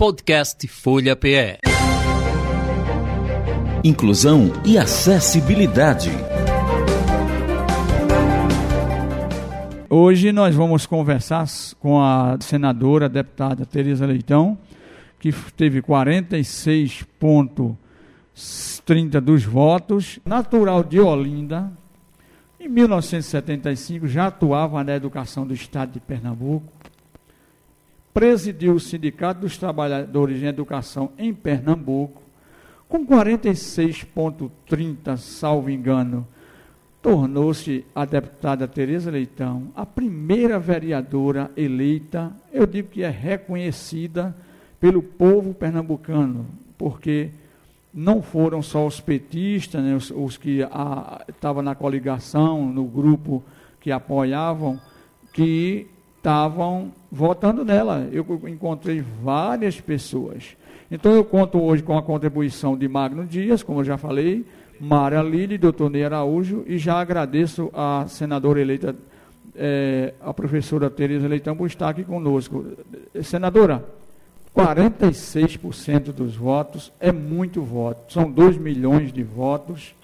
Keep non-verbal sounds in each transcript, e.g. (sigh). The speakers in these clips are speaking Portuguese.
Podcast Folha PE. Inclusão e acessibilidade. Hoje nós vamos conversar com a senadora, a deputada Tereza Leitão, que teve 46,30 dos votos, natural de Olinda. Em 1975 já atuava na educação do estado de Pernambuco, presidiu o Sindicato dos Trabalhadores em Educação em Pernambuco, com 46,30, salvo engano, tornou-se a deputada Tereza Leitão a primeira vereadora eleita, eu digo que é reconhecida pelo povo pernambucano, porque não foram só os petistas, né, os, os, que estavam na coligação, no grupo que apoiavam, que estavam votando nela. Eu encontrei várias pessoas. Então eu conto hoje com a contribuição de Magno Dias, como eu já falei, Mara Lili, doutor Ney Araújo, e já agradeço a senadora eleita, é, a professora Tereza Leitão, por estar aqui conosco. Senadora, 46% dos votos é muito voto, são 2 milhões de votos,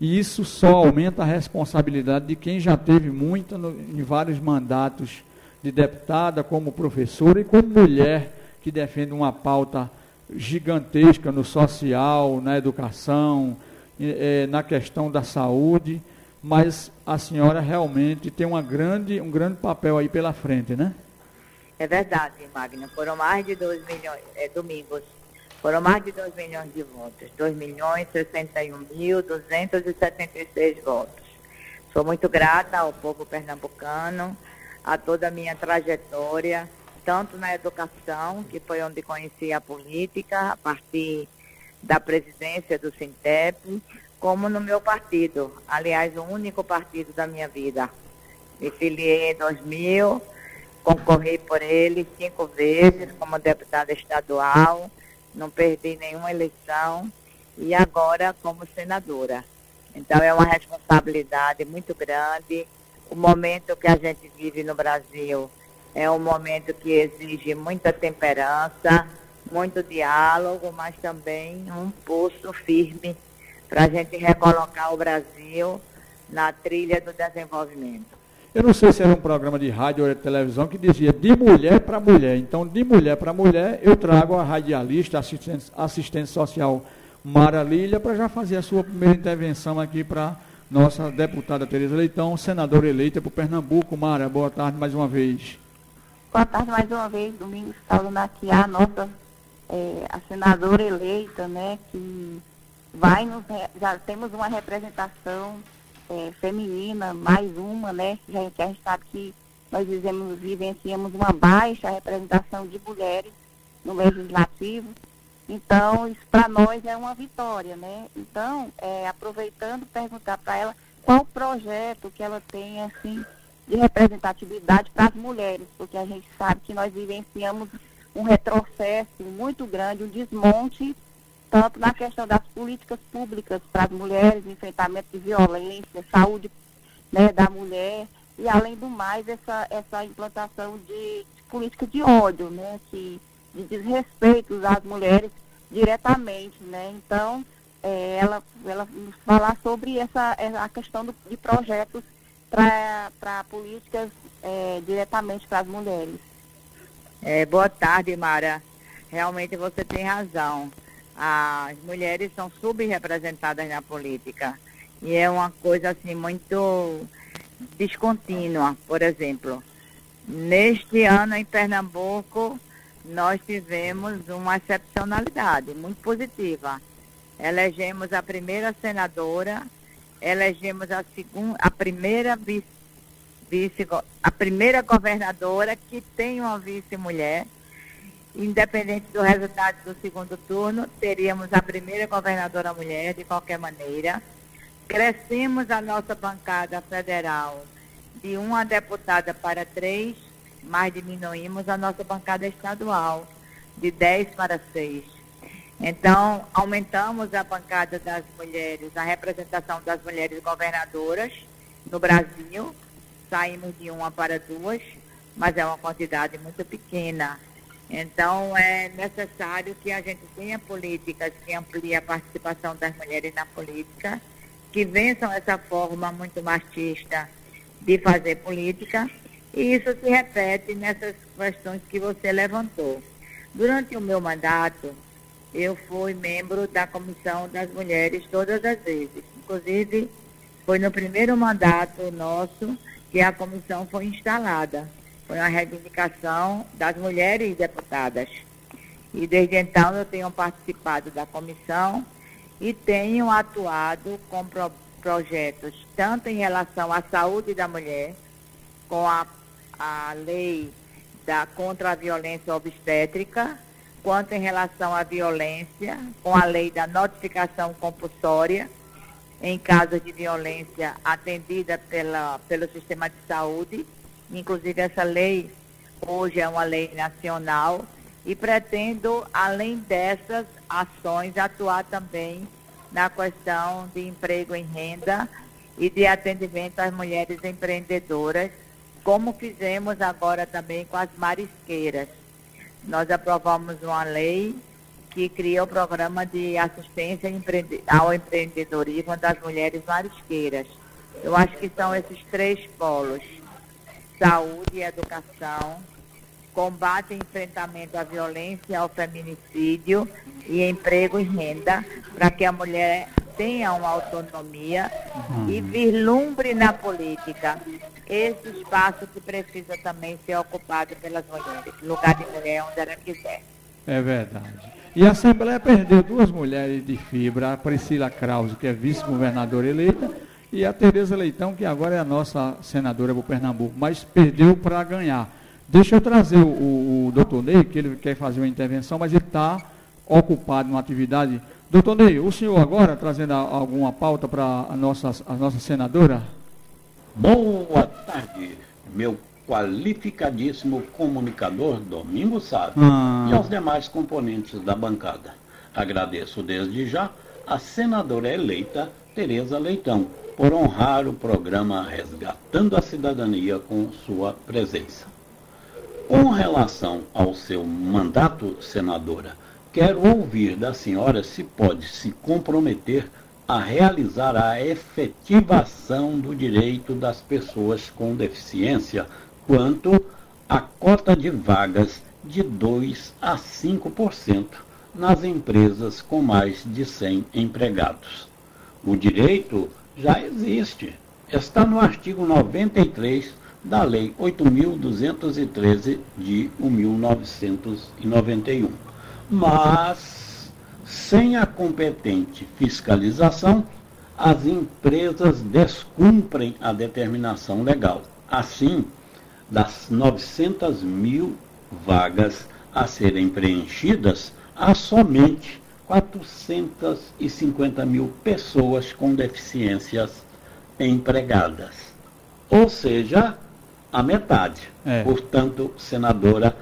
e isso só aumenta a responsabilidade de quem já teve muita no, em vários mandatos de deputada, como professora e como mulher que defende uma pauta gigantesca no social, na educação, é, na questão da saúde, mas a senhora realmente tem uma grande, um grande papel aí pela frente, né? É verdade, Magna. Foram mais de 2 milhões, é, domingos, foram mais de 2 milhões de votos. 2 milhões 61 mil 276 votos. Sou muito grata ao povo pernambucano, a toda a minha trajetória, tanto na educação, que foi onde conheci a política, a partir da presidência do Sintep, como no meu partido, aliás, o único partido da minha vida. Me filiei em 2000, concorri por ele cinco vezes como deputada estadual, não perdi nenhuma eleição e agora como senadora. Então é uma responsabilidade muito grande. O momento que a gente vive no Brasil é um momento que exige muita temperança, muito diálogo, mas também um pulso firme para a gente recolocar o Brasil na trilha do desenvolvimento. Eu não sei se era um programa de rádio ou de televisão que dizia de mulher para mulher. Então, de mulher para mulher, eu trago a radialista, assistente, assistente social Mara Lília, para já fazer a sua primeira intervenção aqui para nossa deputada Tereza Leitão, senadora eleita por Pernambuco. Mara, boa tarde mais uma vez. Boa tarde mais uma vez, Domingos, falando aqui a nossa é, a senadora eleita, né, que vai nos, já temos uma representação é, feminina, mais uma, né, já que a gente sabe que nós vivemos, vivenciamos uma baixa representação de mulheres no legislativo, então isso para nós é uma vitória, né, então, é, aproveitando, perguntar para ela qual projeto que ela tem, assim, de representatividade para as mulheres, porque a gente sabe que nós vivenciamos um retrocesso muito grande, um desmonte, tanto na questão das políticas públicas para as mulheres, enfrentamento de violência, saúde né, da mulher, e além do mais, essa, essa implantação de, de política de ódio, né, que, de desrespeito às mulheres diretamente. Né? Então, é, ela, ela falar sobre essa, a questão do, de projetos para políticas é, diretamente para as mulheres. É, boa tarde, Mara. Realmente você tem razão. As mulheres são subrepresentadas na política. E é uma coisa assim muito descontínua. Por exemplo, neste ano em Pernambuco, nós tivemos uma excepcionalidade muito positiva. Elegemos a primeira senadora, elegemos a, segunda, a primeira vice vice, a primeira governadora que tem uma vice-mulher. Independente do resultado do segundo turno, teríamos a primeira governadora mulher, de qualquer maneira. Crescemos a nossa bancada federal de uma deputada para três, mas diminuímos a nossa bancada estadual de dez para seis. Então, aumentamos a bancada das mulheres, a representação das mulheres governadoras no Brasil, saímos de uma para duas, mas é uma quantidade muito pequena. Então, é necessário que a gente tenha políticas que ampliem a participação das mulheres na política, que vençam essa forma muito machista de fazer política, e isso se repete nessas questões que você levantou. Durante o meu mandato, eu fui membro da Comissão das Mulheres todas as vezes. Inclusive, foi no primeiro mandato nosso que a comissão foi instalada. Foi uma reivindicação das mulheres deputadas. E desde então eu tenho participado da comissão e tenho atuado com pro projetos tanto em relação à saúde da mulher, com a, a lei da, contra a violência obstétrica, quanto em relação à violência, com a lei da notificação compulsória em casos de violência atendida pela, pelo sistema de saúde. Inclusive, essa lei hoje é uma lei nacional e pretendo, além dessas ações, atuar também na questão de emprego em renda e de atendimento às mulheres empreendedoras, como fizemos agora também com as marisqueiras. Nós aprovamos uma lei que cria o programa de assistência ao empreendedorismo das mulheres marisqueiras. Eu acho que são esses três polos: saúde e educação, combate e enfrentamento à violência, ao feminicídio e emprego e renda, para que a mulher tenha uma autonomia uhum. e vislumbre na política esse espaço que precisa também ser ocupado pelas mulheres, lugar de mulher onde ela quiser. É verdade. E a Assembleia perdeu duas mulheres de fibra, a Priscila Krause, que é vice-governadora eleita, e a Tereza Leitão, que agora é a nossa senadora do Pernambuco, mas perdeu para ganhar. Deixa eu trazer o, o, doutor Ney, que ele quer fazer uma intervenção, mas ele está ocupado numa atividade. Doutor Ney, o senhor agora trazendo alguma pauta para a nossa, a nossa senadora? Boa tarde, meu qualificadíssimo comunicador Domingo Sá ah. e aos demais componentes da bancada. Agradeço desde já a senadora eleita Tereza Leitão por honrar o programa Resgatando a Cidadania com sua presença. Com relação ao seu mandato, senadora, quero ouvir da senhora se pode se comprometer a realizar a efetivação do direito das pessoas com deficiência quanto à cota de vagas de 2 a 5% nas empresas com mais de 100 empregados. O direito já existe, está no artigo 93 da Lei 8.213 de 1991. Mas, sem a competente fiscalização, as empresas descumprem a determinação legal. Assim, das 900 mil vagas a serem preenchidas, há somente 450 mil pessoas com deficiências empregadas. Ou seja, a metade. É. Portanto, senadora,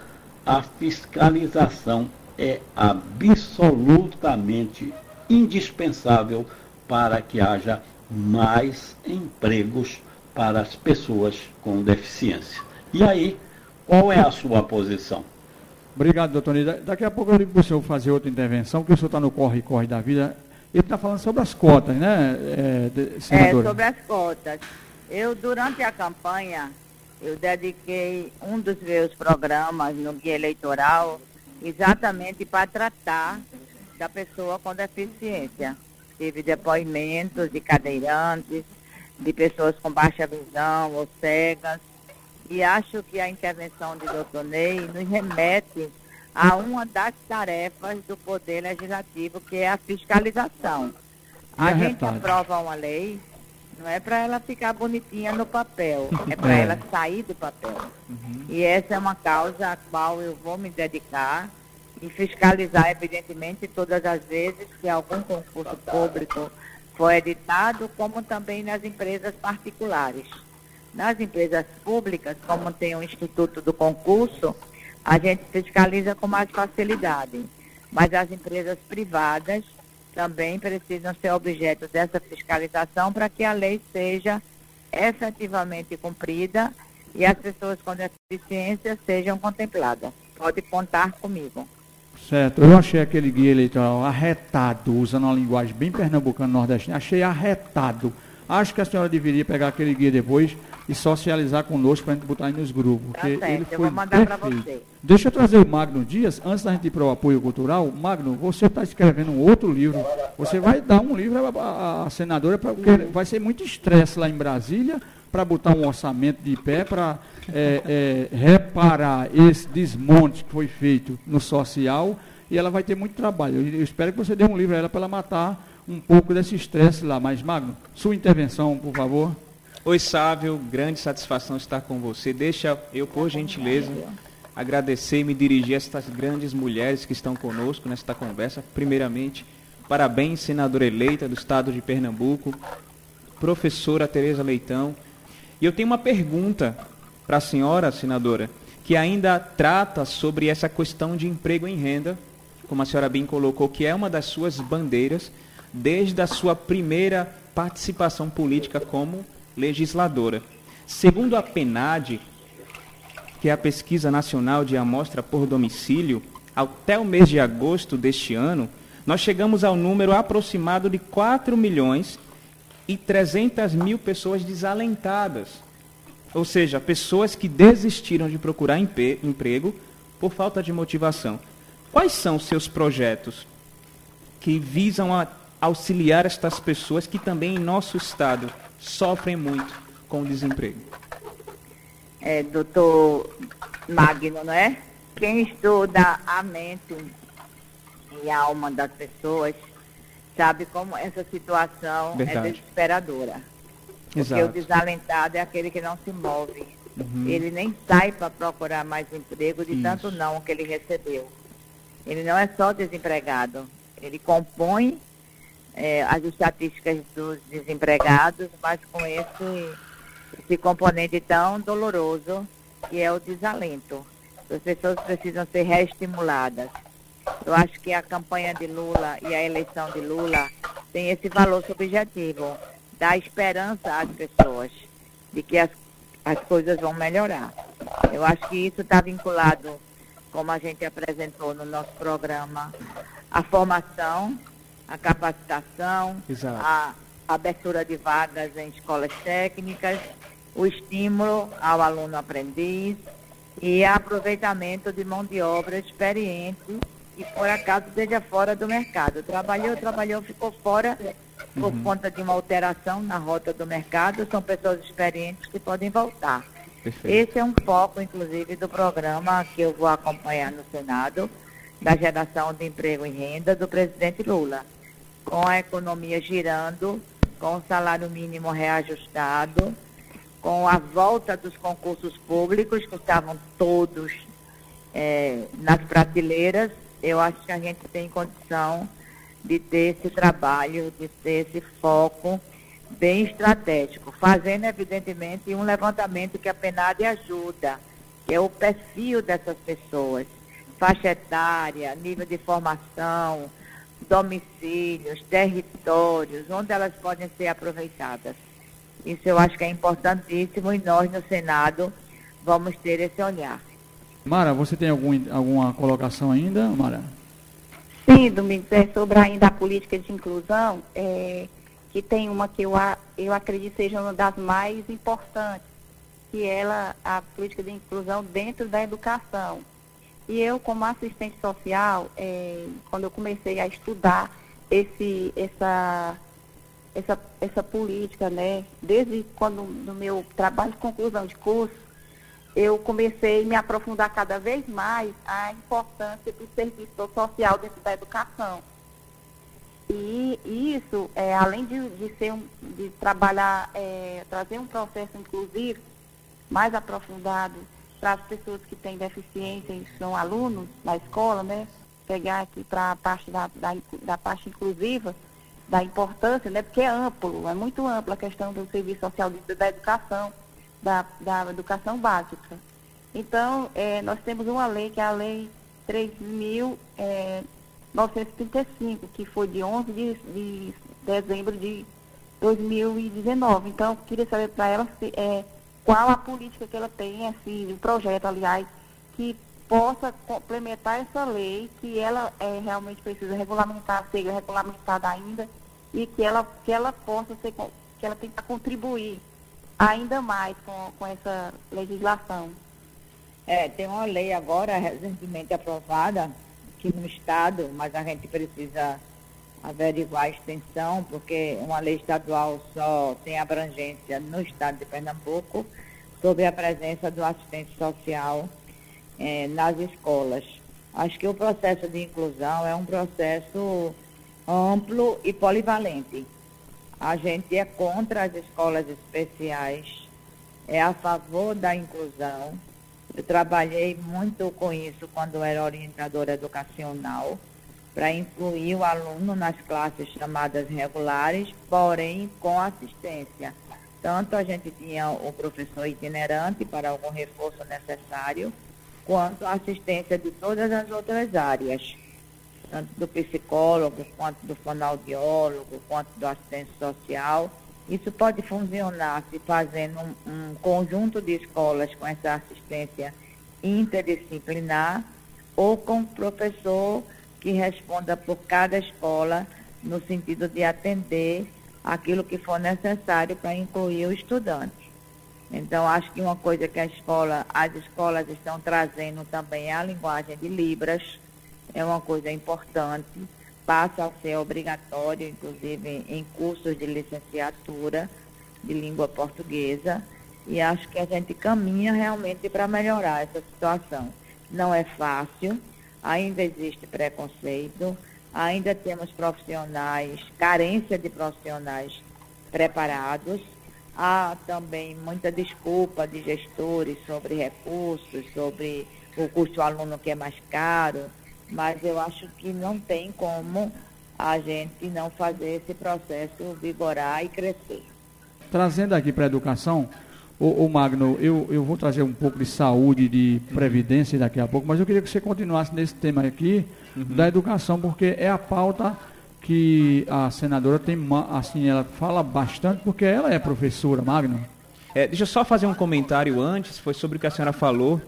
a fiscalização é absolutamente indispensável para que haja mais empregos para as pessoas com deficiência. E aí, qual é a sua posição? Obrigado, doutor Nida. Daqui a pouco eu digo para o senhor fazer outra intervenção, porque o senhor está no corre-corre da vida. Ele está falando sobre as cotas, né, é, É, sobre as cotas. Eu, durante a campanha, eu dediquei um dos meus programas no guia eleitoral exatamente para tratar da pessoa com deficiência. Tive depoimentos de cadeirantes, de pessoas com baixa visão ou cegas, e acho que a intervenção de doutor Ney nos remete a uma das tarefas do Poder Legislativo, que é a fiscalização. A gente aprova uma lei, não é para ela ficar bonitinha no papel, é para (laughs) é. ela sair do papel. Uhum. E essa é uma causa a qual eu vou me dedicar e fiscalizar, evidentemente, todas as vezes que algum concurso público foi editado, como também nas empresas particulares. Nas empresas públicas, como tem o Instituto do Concurso, a gente fiscaliza com mais facilidade. Mas as empresas privadas também precisam ser objeto dessa fiscalização para que a lei seja efetivamente cumprida e as pessoas com deficiência sejam contempladas. pode contar comigo. Certo, eu achei aquele guia eleitoral arretado, usando uma linguagem bem pernambucana nordestina, achei arretado. Acho que a senhora deveria pegar aquele guia depois e socializar conosco para a gente botar aí nos grupos. Tá porque certo, ele eu foi vou mandar para você. Deixa eu trazer o Magno Dias, antes da gente ir para o apoio cultural. Magno, você está escrevendo um outro livro. Você vai dar um livro à, à senadora, porque vai ser muito estresse lá em Brasília para botar um orçamento de pé para é, é, reparar esse desmonte que foi feito no social e ela vai ter muito trabalho. Eu, eu espero que você dê um livro a ela para ela matar um pouco desse estresse lá. Mas, Magno, sua intervenção, por favor. Oi, Sávio, grande satisfação estar com você. Deixa eu, por gentileza, agradecer e me dirigir a estas grandes mulheres que estão conosco nesta conversa. Primeiramente, parabéns, senadora eleita do estado de Pernambuco, professora Tereza Leitão. E eu tenho uma pergunta para a senhora, senadora, que ainda trata sobre essa questão de emprego em renda, como a senhora bem colocou, que é uma das suas bandeiras desde a sua primeira participação política como legisladora. Segundo a PENAD, que é a Pesquisa Nacional de Amostra por Domicílio, até o mês de agosto deste ano, nós chegamos ao número aproximado de 4 milhões e 300 mil pessoas desalentadas. Ou seja, pessoas que desistiram de procurar emprego por falta de motivação. Quais são seus projetos que visam auxiliar estas pessoas que também em nosso estado sofrem muito com o desemprego? É, doutor Magno, não é? Quem estuda a mente e a alma das pessoas sabe como essa situação Verdade. é desesperadora. Porque Exato. o desalentado é aquele que não se move. Uhum. Ele nem sai para procurar mais emprego de Isso. tanto não que ele recebeu. Ele não é só desempregado, ele compõe eh, as estatísticas dos desempregados, mas com esse, esse componente tão doloroso que é o desalento. As pessoas precisam ser reestimuladas. Eu acho que a campanha de Lula e a eleição de Lula tem esse valor subjetivo, dar esperança às pessoas de que as, as coisas vão melhorar. Eu acho que isso está vinculado, como a gente apresentou no nosso programa, à formação, à capacitação, Exato. à abertura de vagas em escolas técnicas, o estímulo ao aluno aprendiz e aproveitamento de mão de obra experiente que por acaso esteja fora do mercado. Trabalhou, trabalhou, ficou fora por conta de uma alteração na rota do mercado. São pessoas experientes que podem voltar. Perfeito. Esse é um foco, inclusive, do programa que eu vou acompanhar no Senado, da geração de emprego e renda do presidente Lula. Com a economia girando, com o salário mínimo reajustado, com a volta dos concursos públicos, que estavam todos eh, nas prateleiras, eu acho que a gente tem condição de ter esse trabalho, de ter esse foco bem estratégico, fazendo, evidentemente, um levantamento que a PNAD ajuda, que é o perfil dessas pessoas, faixa etária, nível de formação, domicílios, territórios, onde elas podem ser aproveitadas. Isso eu acho que é importantíssimo e nós no Senado vamos ter esse olhar. Mara, você tem algum, alguma colocação ainda, Mara? Sim, Domingos, é sobre ainda a política de inclusão, é, que tem uma que eu, a- eu acredito seja uma das mais importantes, que é ela, a política de inclusão dentro da educação. E eu, como assistente social, é, quando eu comecei a estudar esse, essa, essa, essa política, né, desde quando no meu trabalho de conclusão de curso, eu comecei a me aprofundar cada vez mais a importância do serviço social dentro da educação. E isso, é, além de, de, ser um, de trabalhar, é, trazer um processo inclusivo mais aprofundado para as pessoas que têm deficiência e são alunos na escola, né? Pegar aqui para a parte da, da, da parte inclusiva, da importância, né? Porque é amplo, é muito ampla a questão do serviço social da educação, da, da educação básica. Então, eh, nós temos uma lei, que é a Lei 3.935, que foi de 11 de, de dezembro de 2019. Então, queria saber para ela se, eh, qual a política que ela tem, assim, o projeto, aliás, que possa complementar essa lei, que ela é, realmente precisa regulamentar, ser regulamentada ainda, e que ela, que ela possa ser, que ela tenha contribuir ainda mais com, com essa legislação. É, tem uma lei agora recentemente aprovada aqui no Estado, mas a gente precisa averiguar a extensão, porque uma lei estadual só tem abrangência no Estado de Pernambuco sobre a presença do assistente social eh, nas escolas. Acho que o processo de inclusão é um processo amplo e polivalente. A gente é contra as escolas especiais, é a favor da inclusão. Eu trabalhei muito com isso quando era orientadora educacional, para incluir o aluno nas classes chamadas regulares, porém com assistência. Tanto a gente tinha o professor itinerante para algum reforço necessário, quanto a assistência de todas as outras áreas, tanto do psicólogo, quanto do fonoaudiólogo, quanto do assistente social. Isso pode funcionar se fazendo um, um conjunto de escolas com essa assistência interdisciplinar ou com professor que responda por cada escola no sentido de atender aquilo que for necessário para incluir o estudante. Então, acho que uma coisa que escola, as escolas estão trazendo também é a linguagem de Libras, é uma coisa importante, passa a ser obrigatório, inclusive em cursos de licenciatura de língua portuguesa, e acho que a gente caminha realmente para melhorar essa situação. Não é fácil, ainda existe preconceito, ainda temos profissionais, carência de profissionais preparados, há também muita desculpa de gestores sobre recursos, sobre o custo aluno que é mais caro, mas eu acho que não tem como a gente não fazer esse processo vigorar e crescer. Trazendo aqui para a educação, o, Magno, eu, eu vou trazer um pouco de saúde, de previdência daqui a pouco, mas eu queria que você continuasse nesse tema aqui uhum. da educação, porque é a pauta que a senadora tem, assim, ela fala bastante, porque ela é professora, Magno. É, deixa eu só fazer um comentário antes, foi sobre o que a senhora falou,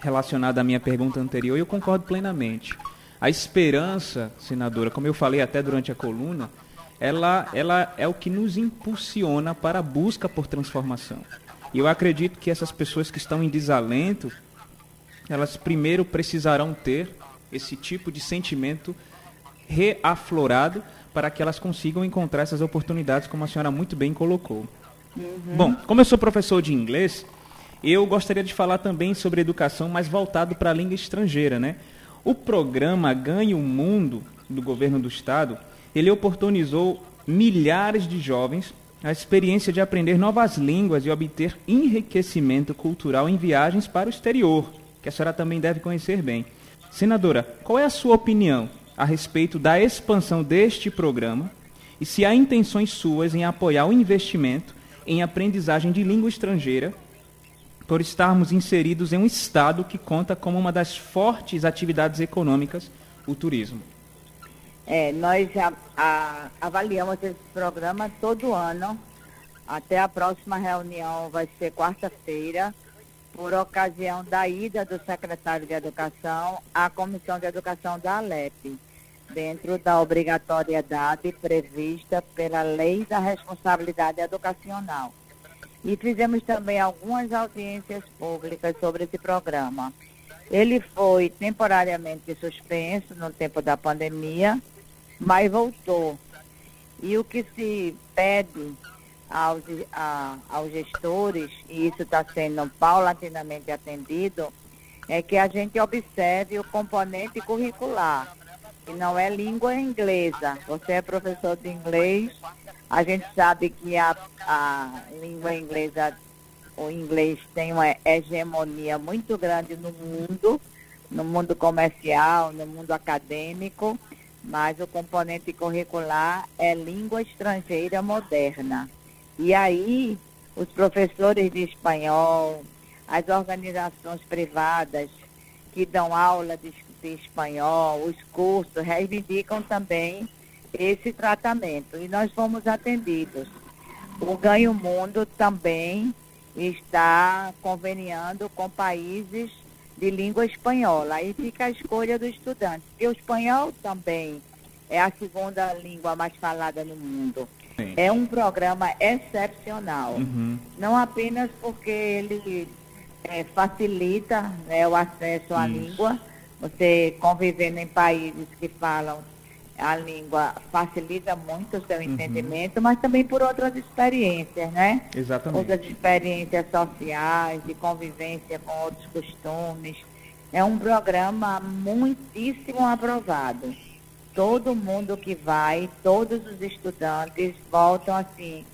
relacionado à minha pergunta anterior, e eu concordo plenamente. A esperança, senadora, como eu falei até durante a coluna, ela, ela é o que nos impulsiona para a busca por transformação. E eu acredito que essas pessoas que estão em desalento, elas primeiro precisarão ter esse tipo de sentimento reaflorado para que elas consigam encontrar essas oportunidades, como a senhora muito bem colocou. Uhum. Bom, como eu sou professor de inglês, eu gostaria de falar também sobre educação, mas voltado para a língua estrangeira, né? O programa Ganhe o Mundo do governo do estado ele oportunizou milhares de jovens a experiência de aprender novas línguas e obter enriquecimento cultural em viagens para o exterior, que a senhora também deve conhecer bem. Senadora, qual é a sua opinião a respeito da expansão deste programa e se há intenções suas em apoiar o investimento em aprendizagem de língua estrangeira por estarmos inseridos em um estado que conta como uma das fortes atividades econômicas o turismo? É, nós a, a, avaliamos esse programa todo ano. Até a próxima reunião vai ser quarta-feira, por ocasião da ida do secretário de Educação à Comissão de Educação da Alep, dentro da obrigatoriedade prevista pela Lei da Responsabilidade Educacional. E fizemos também algumas audiências públicas sobre esse programa. Ele foi temporariamente suspenso no tempo da pandemia, mas voltou. E o que se pede aos, a, aos gestores, e isso está sendo paulatinamente atendido, é que a gente observe o componente curricular, que não é língua inglesa. Você é professor de inglês, a gente sabe que a, a língua inglesa, o inglês tem uma hegemonia muito grande no mundo, no mundo comercial, no mundo acadêmico, mas o componente curricular é língua estrangeira moderna. E aí, os professores de espanhol, as organizações privadas que dão aula de, de espanhol, os cursos, reivindicam também esse tratamento. E nós fomos atendidos. O Ganho Mundo também está conveniando com países de língua espanhola. Aí fica a escolha do estudante. Porque o espanhol também é a segunda língua mais falada no mundo. Sim. É um programa excepcional. Uhum. Não apenas porque ele é, facilita né, o acesso à Isso. língua, você convivendo em países que falam a língua facilita muito o seu uhum. entendimento, mas também por outras experiências, né? Exatamente. Outras experiências sociais, de convivência com outros costumes. É um programa muitíssimo aprovado. Todo mundo que vai, todos os estudantes voltam assim,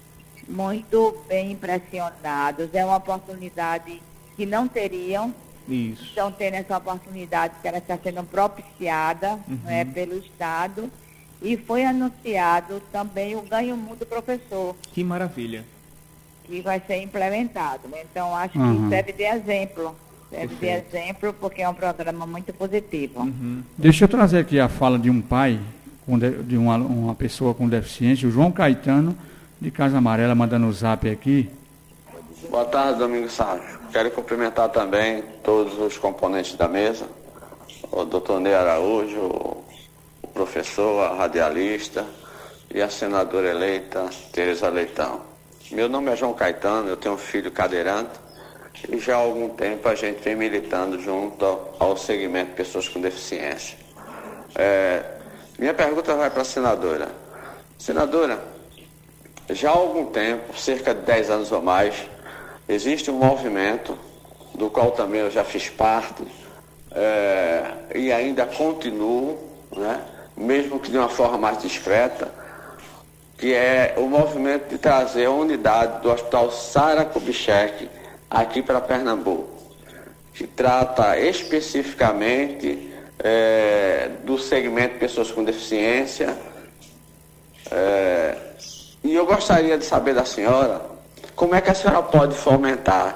muito bem impressionados. É uma oportunidade que não teriam isso. Estão tendo essa oportunidade que ela está sendo propiciada uhum. né, pelo Estado. E foi anunciado também o ganho do professor. Que maravilha. Que vai ser implementado. Então, acho uhum. que serve de exemplo. Serve Perfeito. de exemplo porque é um programa muito positivo. Uhum. Deixa eu trazer aqui a fala de um pai, de uma, uma pessoa com deficiência, o João Caetano, de Casa Amarela, mandando o zap aqui. Boa tarde, Domingo Sávio. Quero cumprimentar também todos os componentes da mesa, o doutor Ney Araújo, o professor, a radialista e a senadora eleita Tereza Leitão. Meu nome é João Caetano, eu tenho um filho cadeirante e já há algum tempo a gente vem militando junto ao segmento pessoas com deficiência. É, minha pergunta vai para a senadora. Senadora, já há algum tempo, cerca de 10 anos ou mais, Existe um movimento do qual também eu já fiz parte é, e ainda continuo, né, mesmo que de uma forma mais discreta, que é o movimento de trazer a unidade do Hospital Sara Kubitschek aqui para Pernambuco, que trata especificamente é, do segmento de pessoas com deficiência. É, e eu gostaria de saber da senhora como é que a senhora pode fomentar?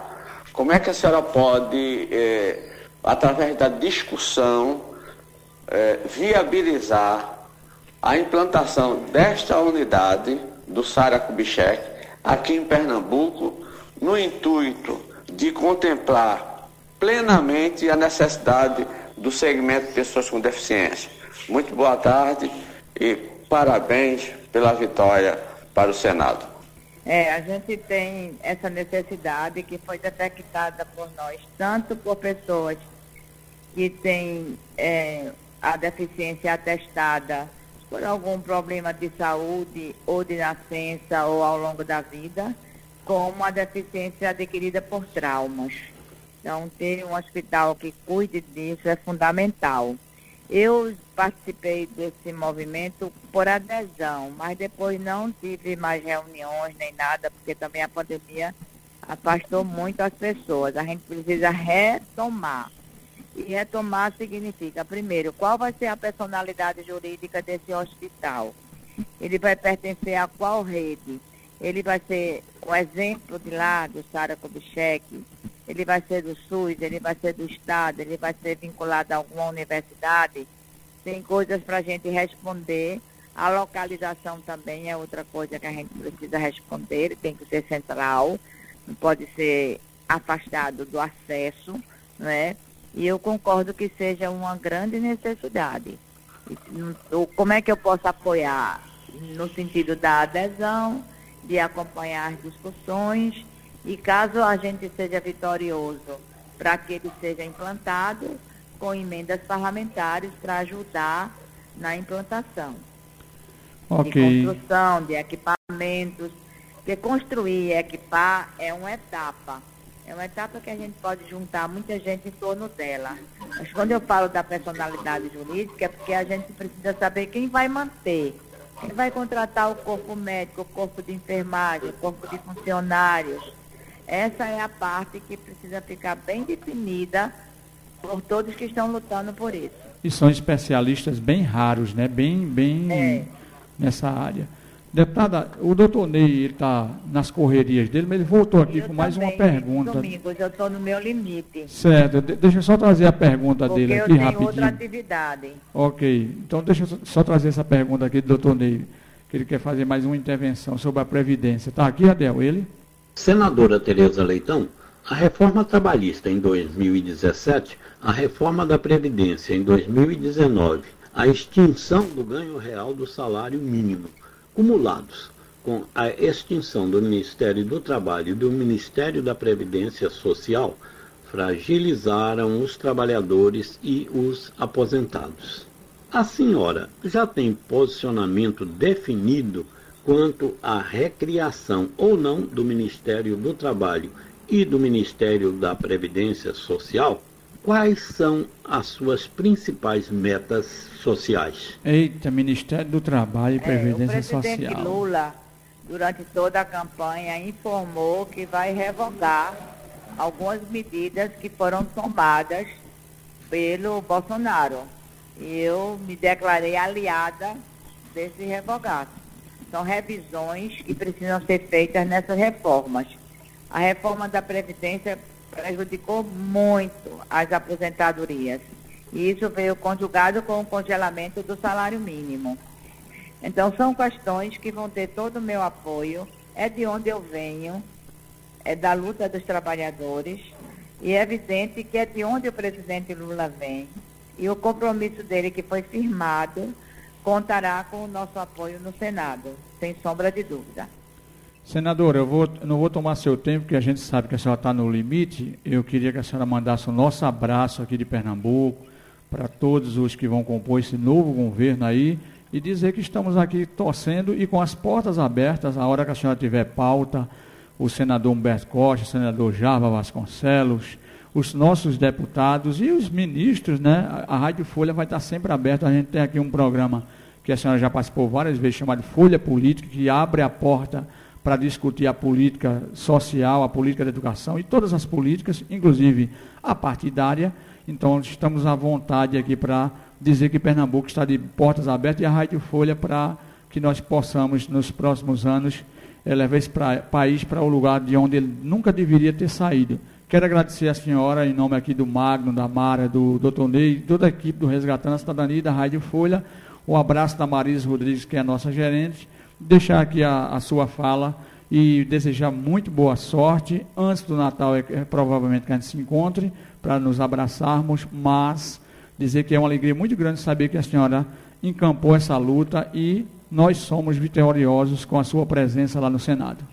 Como é que a senhora pode, é, através da discussão, é, viabilizar a implantação desta unidade do Sara Kubitschek aqui em Pernambuco, no intuito de contemplar plenamente a necessidade do segmento de pessoas com deficiência. Muito boa tarde e parabéns pela vitória para o Senado. É, a gente tem essa necessidade que foi detectada por nós, tanto por pessoas que têm é, a deficiência atestada por algum problema de saúde ou de nascença ou ao longo da vida, como a deficiência adquirida por traumas. Então, ter um hospital que cuide disso é fundamental. Eu participei desse movimento por adesão, mas depois não tive mais reuniões nem nada, porque também a pandemia afastou muito as pessoas. A gente precisa retomar. E retomar significa, primeiro, qual vai ser a personalidade jurídica desse hospital? Ele vai pertencer a qual rede? Ele vai ser o exemplo de lá do Sara Kubitschek, ele vai ser do SUS, ele vai ser do Estado, ele vai ser vinculado a alguma universidade. Tem coisas para a gente responder. A localização também é outra coisa que a gente precisa responder, tem que ser central, não pode ser afastado do acesso, né? E eu concordo que seja uma grande necessidade. Como é que eu posso apoiar? No sentido da adesão, de acompanhar as discussões e caso a gente seja vitorioso para que ele seja implantado, com emendas parlamentares para ajudar na implantação. Okay. De construção, de equipamentos. Porque construir e equipar é uma etapa. É uma etapa que a gente pode juntar muita gente em torno dela. Mas quando eu falo da personalidade jurídica, é porque a gente precisa saber quem vai manter. Quem vai contratar o corpo médico, o corpo de enfermagem, o corpo de funcionários essa é a parte que precisa ficar bem definida por todos que estão lutando por isso. E são especialistas bem raros, né? Bem, bem é. nessa área. Deputada, o doutor Ney está nas correrias dele, mas ele voltou aqui eu com mais uma pergunta. Domingos, eu estou no meu limite. Certo, de deixa eu só trazer a pergunta Porque dele aqui rapidinho. eu tenho outra atividade. Ok, então deixa eu só trazer essa pergunta aqui do doutor Ney, que ele quer fazer mais uma intervenção sobre a Previdência. Está aqui, Adel, ele? Senadora Tereza Leitão, A reforma trabalhista em 2017, a reforma da Previdência em 2019, a extinção do ganho real do salário mínimo, cumulados com a extinção do Ministério do Trabalho e do Ministério da Previdência Social, fragilizaram os trabalhadores e os aposentados. A senhora já tem posicionamento definido quanto à recriação ou não do Ministério do Trabalho e do Ministério da Previdência Social? Quais são as suas principais metas sociais? Eita, Ministério do Trabalho e Previdência é, o presidente Social. Lula, durante toda a campanha, informou que vai revogar algumas medidas que foram tomadas pelo Bolsonaro. E eu me declarei aliada desse revogado. São revisões que precisam ser feitas nessas reformas. A reforma da Previdência prejudicou muito as aposentadorias. E isso veio conjugado com o congelamento do salário mínimo. Então, são questões que vão ter todo o meu apoio. É de onde eu venho, é da luta dos trabalhadores. E é evidente que é de onde o presidente Lula vem. E o compromisso dele, que foi firmado, contará com o nosso apoio no Senado, sem sombra de dúvida. Senadora, eu vou, não vou tomar seu tempo, porque a gente sabe que a senhora está no limite. Eu queria que a senhora mandasse o nosso abraço aqui de Pernambuco para todos os que vão compor esse novo governo aí e dizer que estamos aqui torcendo e com as portas abertas, a hora que a senhora tiver pauta, o senador Humberto Costa, o senador Java Vasconcelos, os nossos deputados e os ministros, né? A Rádio Folha vai estar sempre aberta. A gente tem aqui um programa que a senhora já participou várias vezes, chamado Folha Política, que abre a porta para discutir a política social, a política da educação e todas as políticas, inclusive a partidária. Então, estamos à vontade aqui para dizer que Pernambuco está de portas abertas e a Rádio Folha para que nós possamos, nos próximos anos, levar esse pra, país para o lugar de onde ele nunca deveria ter saído. Quero agradecer a senhora, em nome aqui do Magno, da Mara, do Dr. Ney, toda a equipe do Resgatando a Cidadania da Rádio Folha. O abraço da Marisa Rodrigues, que é a nossa gerente deixar aqui a, a, sua fala e desejar muito boa sorte. Antes do Natal, é, é provavelmente que a gente se encontre para nos abraçarmos, mas dizer que é uma alegria muito grande saber que a senhora encampou essa luta e nós somos vitoriosos com a sua presença lá no Senado.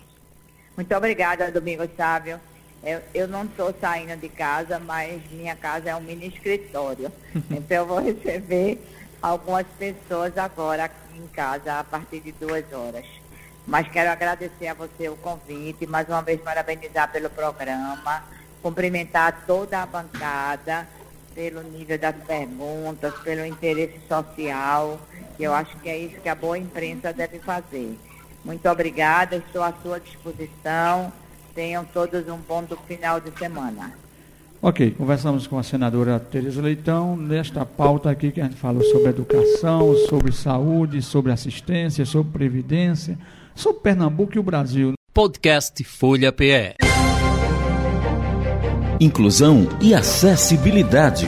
Muito obrigada, Domingos Sávio. Eu, eu não estou saindo de casa, mas minha casa é um mini escritório. (laughs) então eu vou receber algumas pessoas agora aqui em casa a partir de duas horas. Mas quero agradecer a você o convite, mais uma vez parabenizar pelo programa, cumprimentar toda a bancada pelo nível das perguntas, pelo interesse social, que eu acho que é isso que a boa imprensa deve fazer. Muito obrigada, estou à sua disposição. Tenham todos um bom final de semana. Ok, conversamos com a senadora Tereza Leitão nesta pauta aqui que a gente falou sobre educação, sobre saúde, sobre assistência, sobre previdência, sobre Pernambuco e o Brasil. Podcast Folha PE. Inclusão e acessibilidade.